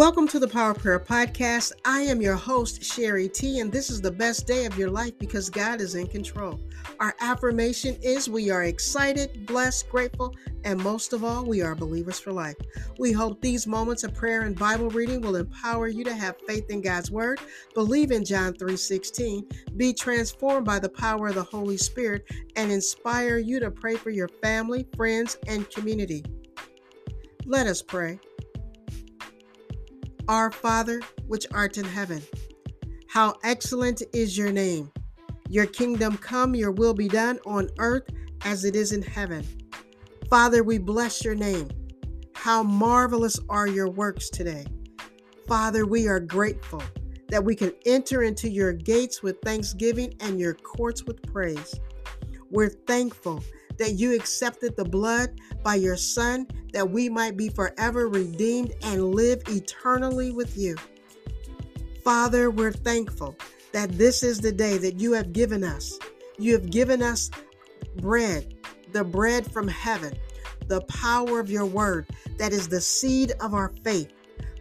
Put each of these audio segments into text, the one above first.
Welcome to the Power Prayer Podcast. I am your host, Sherrie T, and this is the best day of your life because God is in control. Our affirmation is we are excited, blessed, grateful, and most of all, we are believers for life. We hope these moments of prayer and Bible reading will empower you to have faith in God's word, believe in John 3:16, be transformed by the power of the Holy Spirit, and inspire you to pray for your family, friends, and community. Let us pray. Our Father, which art in heaven, how excellent is your name. Your kingdom come, your will be done on earth as it is in heaven. Father, we bless your name. How marvelous are your works today. Father, we are grateful that we can enter into your gates with thanksgiving and your courts with praise. We're thankful that you accepted the blood by your Son, that we might be forever redeemed and live eternally with you. Father, we're thankful that this is the day that you have given us. You have given us bread, the bread from heaven, the power of your word that is the seed of our faith.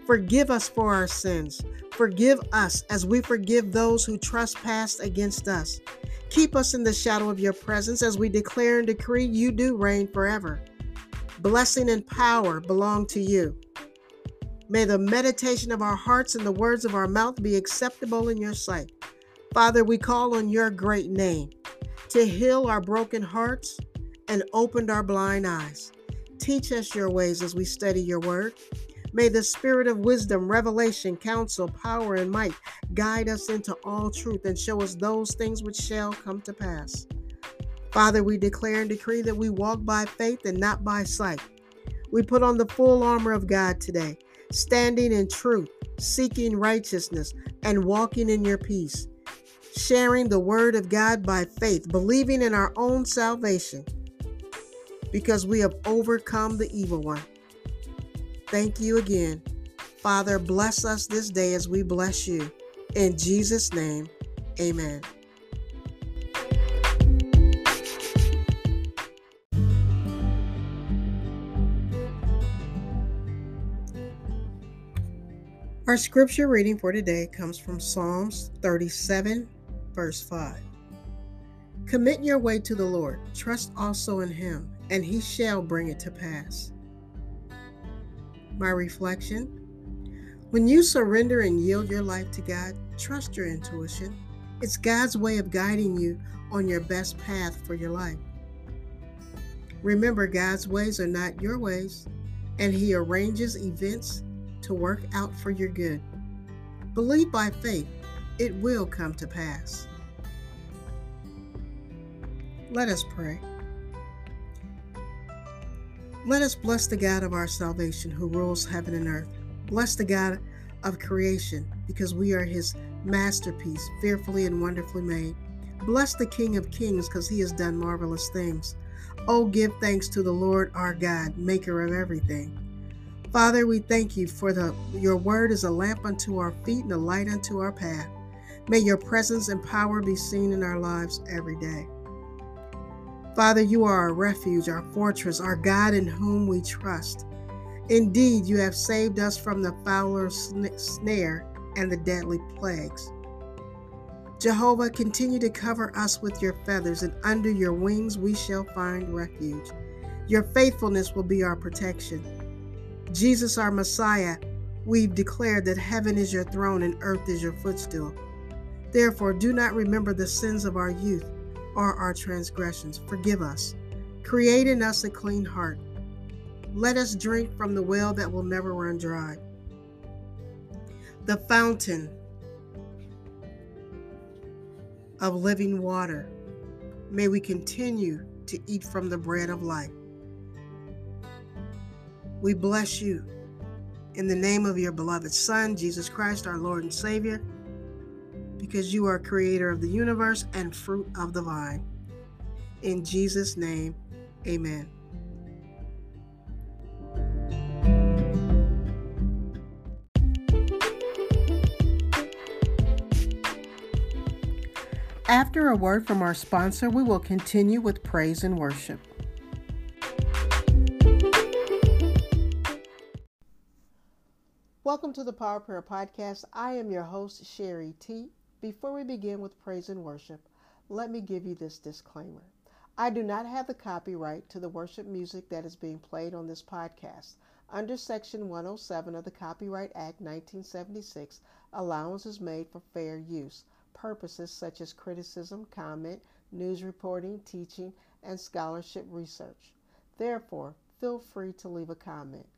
Forgive us for our sins. Forgive us as we forgive those who trespass against us. Keep us in the shadow of your presence as we declare and decree you do reign forever. Blessing and power belong to you. May the meditation of our hearts and the words of our mouth be acceptable in your sight. Father, we call on your great name to heal our broken hearts and open our blind eyes. Teach us your ways as we study your word. May the spirit of wisdom, revelation, counsel, power, and might guide us into all truth and show us those things which shall come to pass. Father, we declare and decree that we walk by faith and not by sight. We put on the full armor of God today, standing in truth, seeking righteousness, and walking in your peace, sharing the word of God by faith, believing in our own salvation, because we have overcome the evil one. Thank you again. Father, bless us this day as we bless you. In Jesus' name, amen. Our scripture reading for today comes from Psalms 37, verse 5. Commit your way to the Lord, trust also in him, and he shall bring it to pass. My reflection When you surrender and yield your life to God, trust your intuition. It's God's way of guiding you on your best path for your life. Remember, God's ways are not your ways, and He arranges events to work out for your good. Believe by faith, it will come to pass. Let us pray. Let us bless the God of our salvation who rules heaven and earth. Bless the God of creation because we are his masterpiece, fearfully and wonderfully made. Bless the King of kings because he has done marvelous things. Oh, give thanks to the Lord our God, maker of everything. Father, we thank you for the your word is a lamp unto our feet and a light unto our path. May your presence and power be seen in our lives every day. Father, you are our refuge, our fortress, our God in whom we trust. Indeed, you have saved us from the fowler's snare and the deadly plagues. Jehovah, continue to cover us with your feathers, and under your wings we shall find refuge. Your faithfulness will be our protection. Jesus, our Messiah, we've declared that heaven is your throne and earth is your footstool. Therefore, do not remember the sins of our youth are our transgressions. Forgive us. Create in us a clean heart. Let us drink from the well that will never run dry. The fountain of living water. May we continue to eat from the bread of life. We bless you in the name of your beloved Son, Jesus Christ, our Lord and Savior because you are creator of the universe and fruit of the vine. In Jesus' name, amen. After a word from our sponsor, we will continue with praise and worship. Welcome to the Power Prayer Podcast. I am your host, Sherrie T. Before we begin with praise and worship, let me give you this disclaimer. I do not have the copyright to the worship music that is being played on this podcast. Under Section 107 of the Copyright Act 1976, allowance is made for fair use, purposes such as criticism, comment, news reporting, teaching, and scholarship research. Therefore, feel free to leave a comment.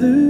the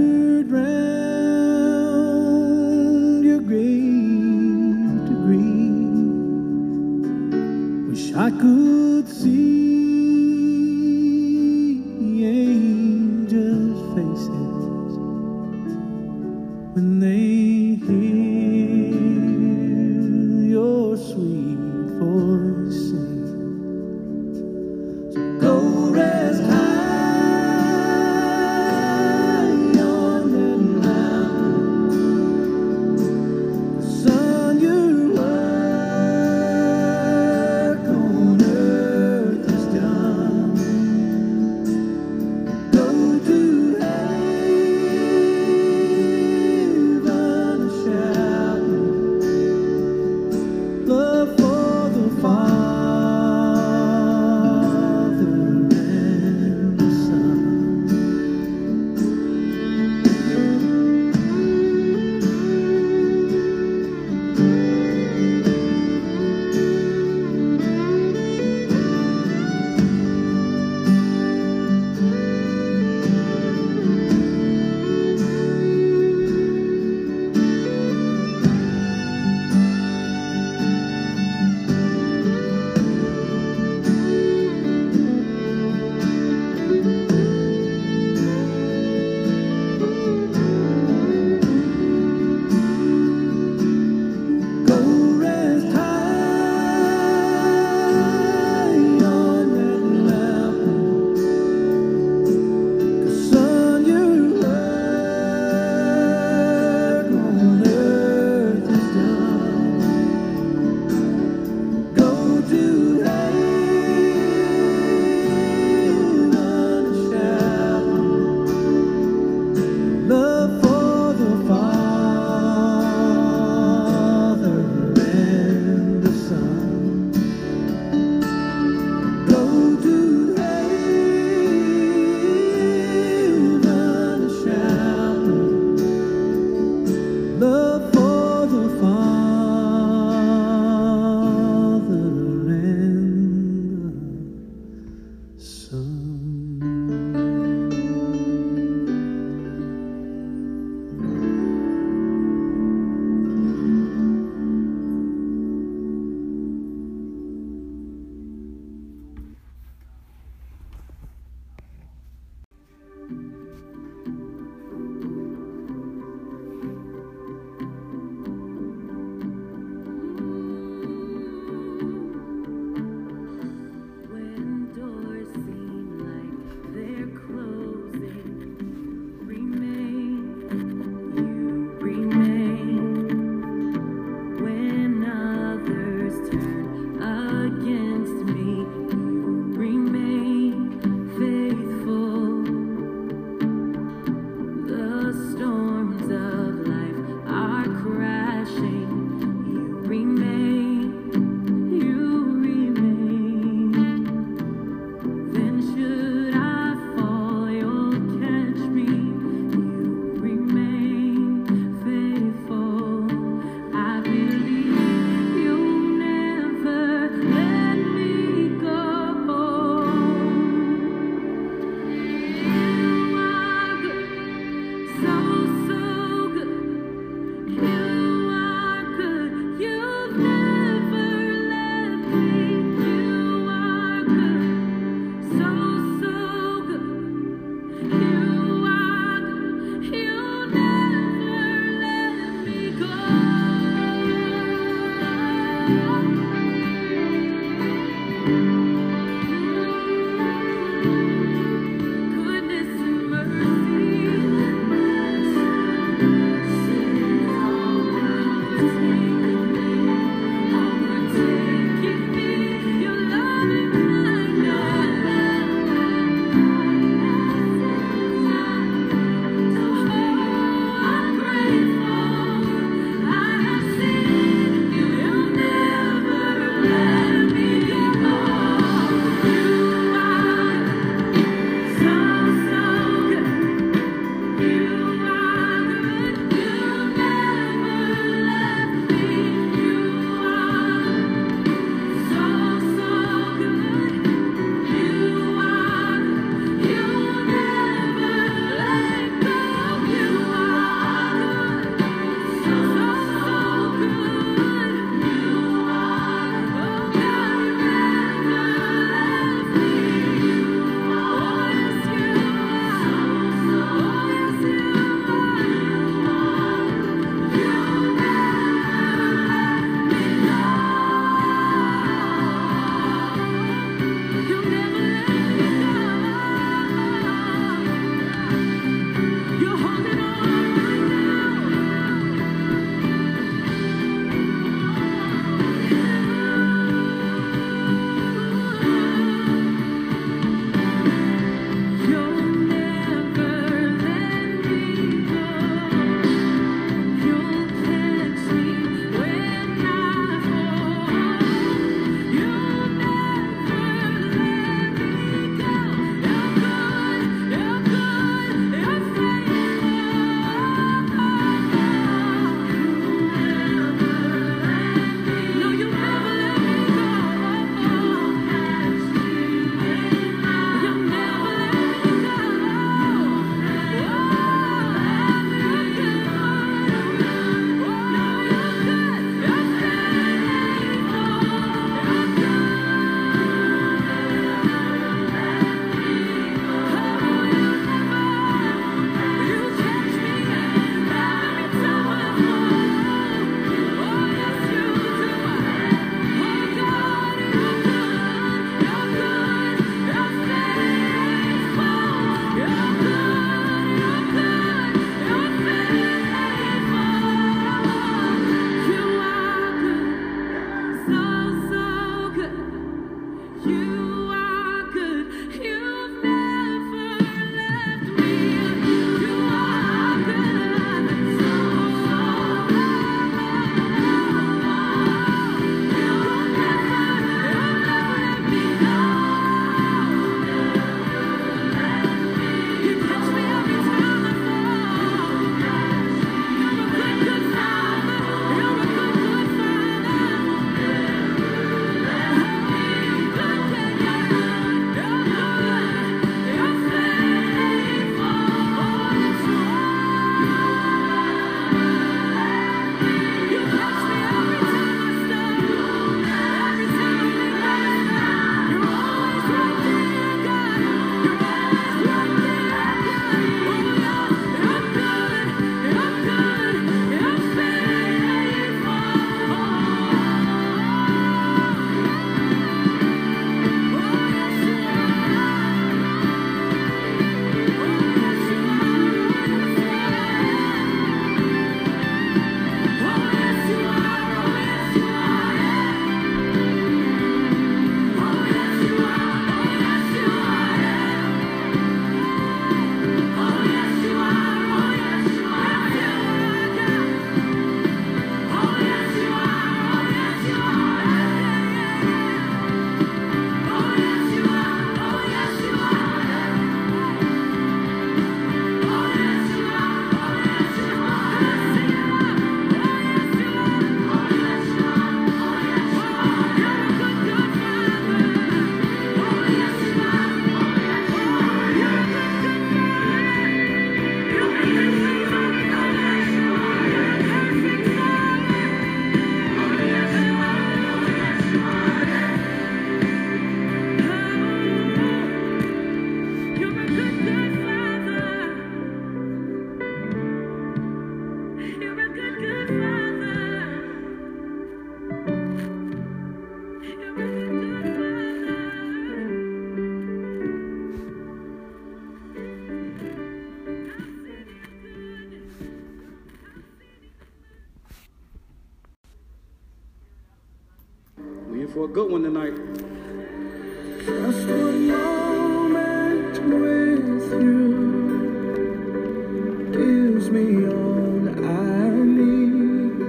gives me all I need.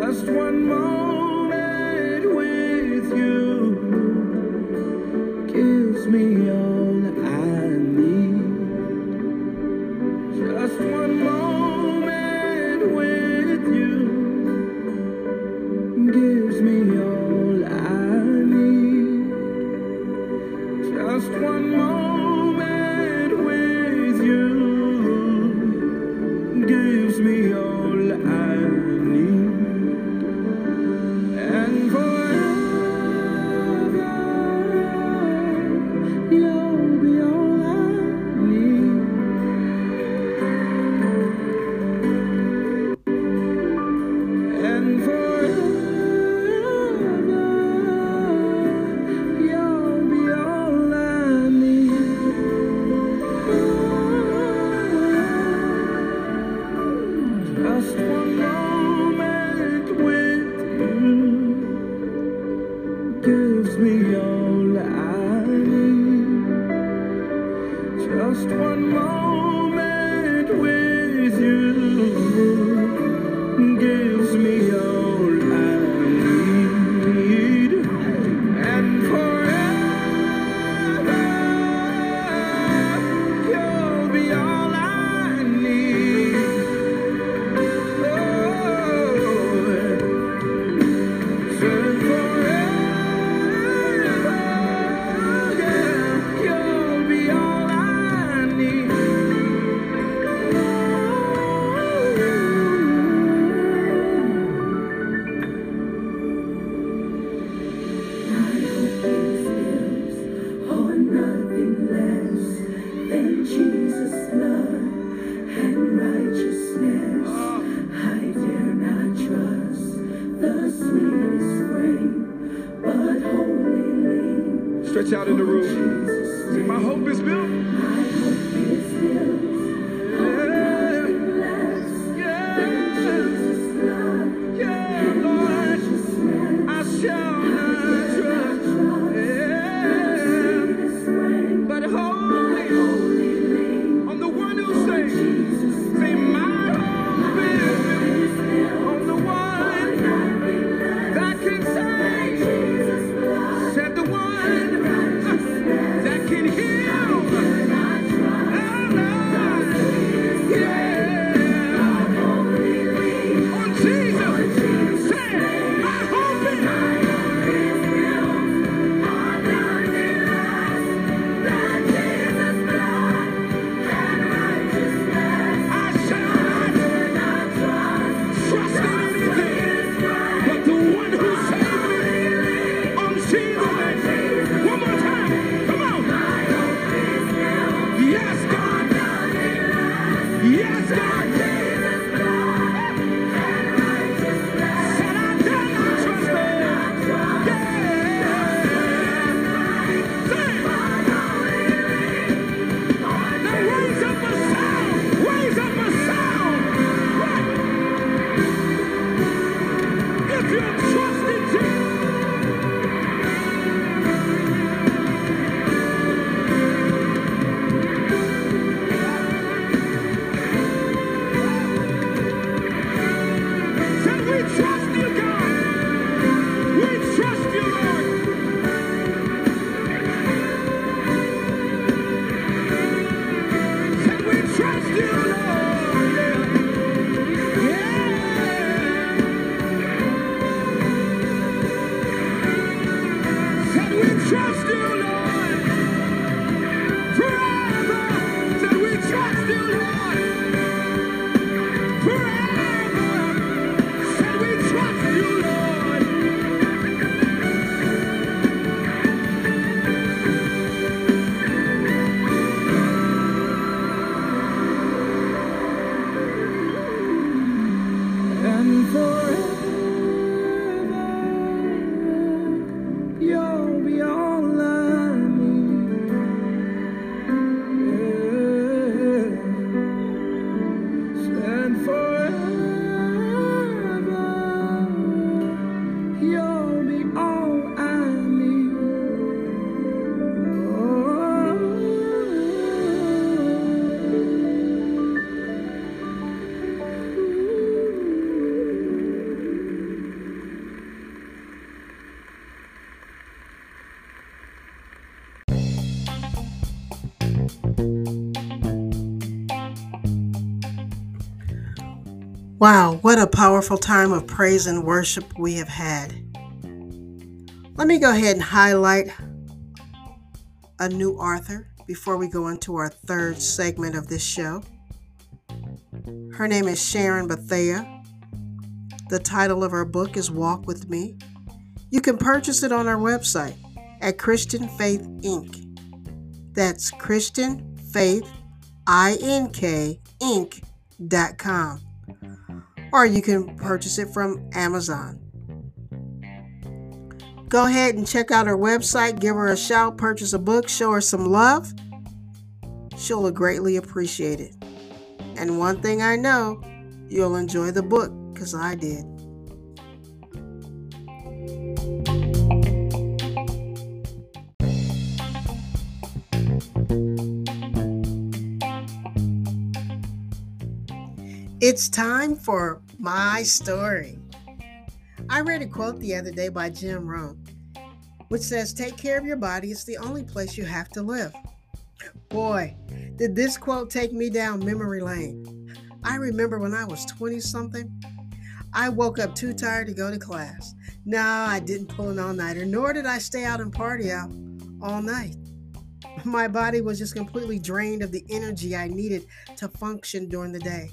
Just one moment Wow, what a powerful time of praise and worship we have had. Let me go ahead and highlight a new author before we go into our third segment of this show. Her name is Sharon Bethea. The title of her book is Walk With Me. You can purchase it on our website at Christian Faith Ink. That's Christian Faith I N K Inc.com. Or you can purchase it from Amazon. Go ahead and check out her website, give her a shout, purchase a book, show her some love. She'll greatly appreciate it. And one thing I know, you'll enjoy the book because I did. It's time for my story. I read a quote the other day by Jim Rohn, which says, Take care of your body, it's the only place you have to live. Boy, did this quote take me down memory lane. I remember when I was 20 something, I woke up too tired to go to class. No, I didn't pull an all nighter, nor did I stay out and party out all night. My body was just completely drained of the energy I needed to function during the day.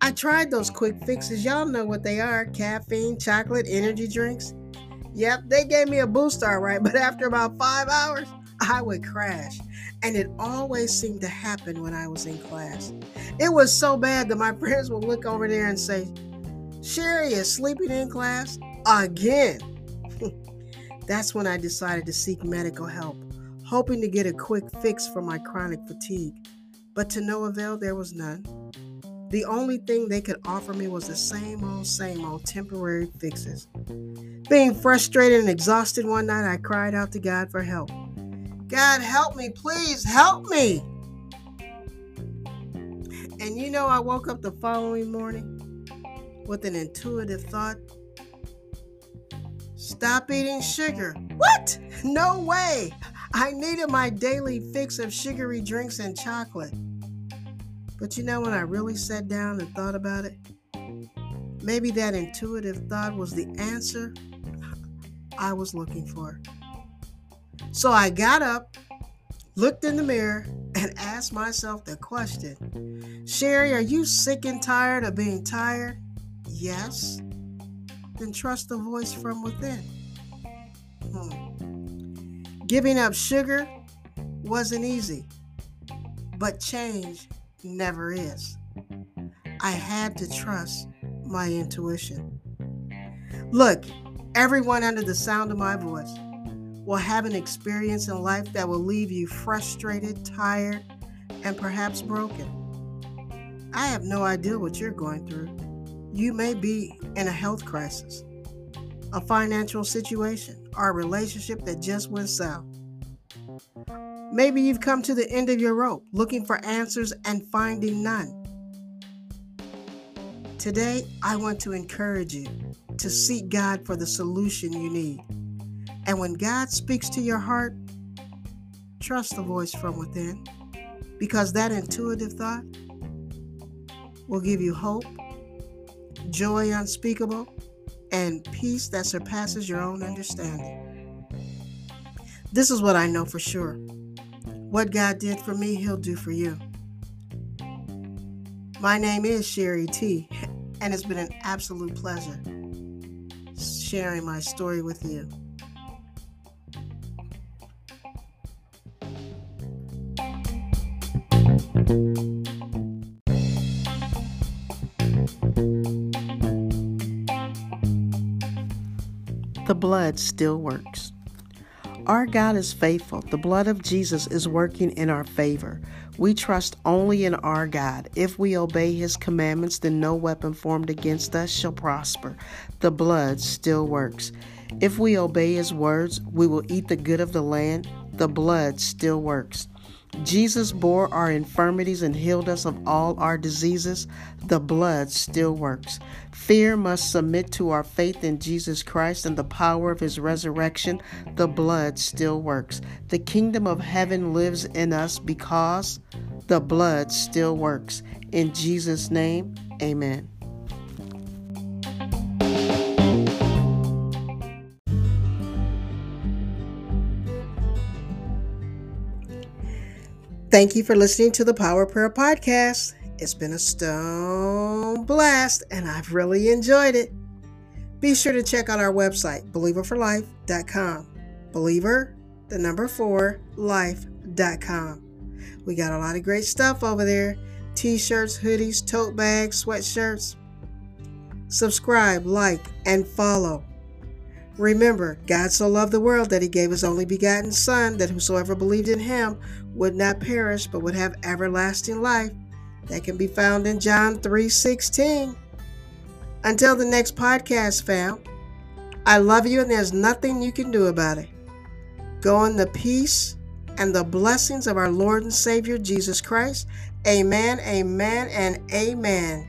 I tried those quick fixes. Y'all know what they are caffeine, chocolate, energy drinks. Yep, they gave me a boost, all right, but after about five hours, I would crash. And it always seemed to happen when I was in class. It was so bad that my friends would look over there and say, Sherrie is sleeping in class again. That's when I decided to seek medical help, hoping to get a quick fix for my chronic fatigue. But to no avail, there was none. The only thing they could offer me was the same old, same old temporary fixes. Being frustrated and exhausted one night, I cried out to God for help. God, help me, please help me. And you know, I woke up the following morning with an intuitive thought stop eating sugar. What? No way. I needed my daily fix of sugary drinks and chocolate. But you know, when I really sat down and thought about it, maybe that intuitive thought was the answer I was looking for. So I got up, looked in the mirror, and asked myself the question Sherrie, are you sick and tired of being tired? Yes. Then trust the voice from within. Hmm. Giving up sugar wasn't easy, but change never is. I had to trust my intuition. Look, everyone under the sound of my voice will have an experience in life that will leave you frustrated, tired, and perhaps broken. I have no idea what you're going through. You may be in a health crisis, a financial situation, or a relationship that just went south. Maybe you've come to the end of your rope looking for answers and finding none. Today, I want to encourage you to seek God for the solution you need. And when God speaks to your heart, trust the voice from within because that intuitive thought will give you hope, joy unspeakable, and peace that surpasses your own understanding. This is what I know for sure. What God did for me, He'll do for you. My name is Sherrie T, and it's been an absolute pleasure sharing my story with you. The blood still works. Our God is faithful. The blood of Jesus is working in our favor. We trust only in our God. If we obey his commandments, then no weapon formed against us shall prosper. The blood still works. If we obey his words, we will eat the good of the land. The blood still works. Jesus bore our infirmities and healed us of all our diseases. The blood still works. Fear must submit to our faith in Jesus Christ and the power of his resurrection. The blood still works. The kingdom of heaven lives in us because the blood still works. In Jesus' name, amen. Thank you for listening to the Power Prayer Podcast. It's been a stone blast, and I've really enjoyed it. Be sure to check out our website, believerforlife.com. Believer, the number four, life.com. We got a lot of great stuff over there t shirts, hoodies, tote bags, sweatshirts. Subscribe, like, and follow. Remember, God so loved the world that he gave his only begotten Son, that whosoever believed in him would not perish but would have everlasting life. That can be found in John 3:16. Until the next podcast, fam. I love you and there's nothing you can do about it. Go in the peace and the blessings of our Lord and Savior Jesus Christ. Amen, amen, and amen.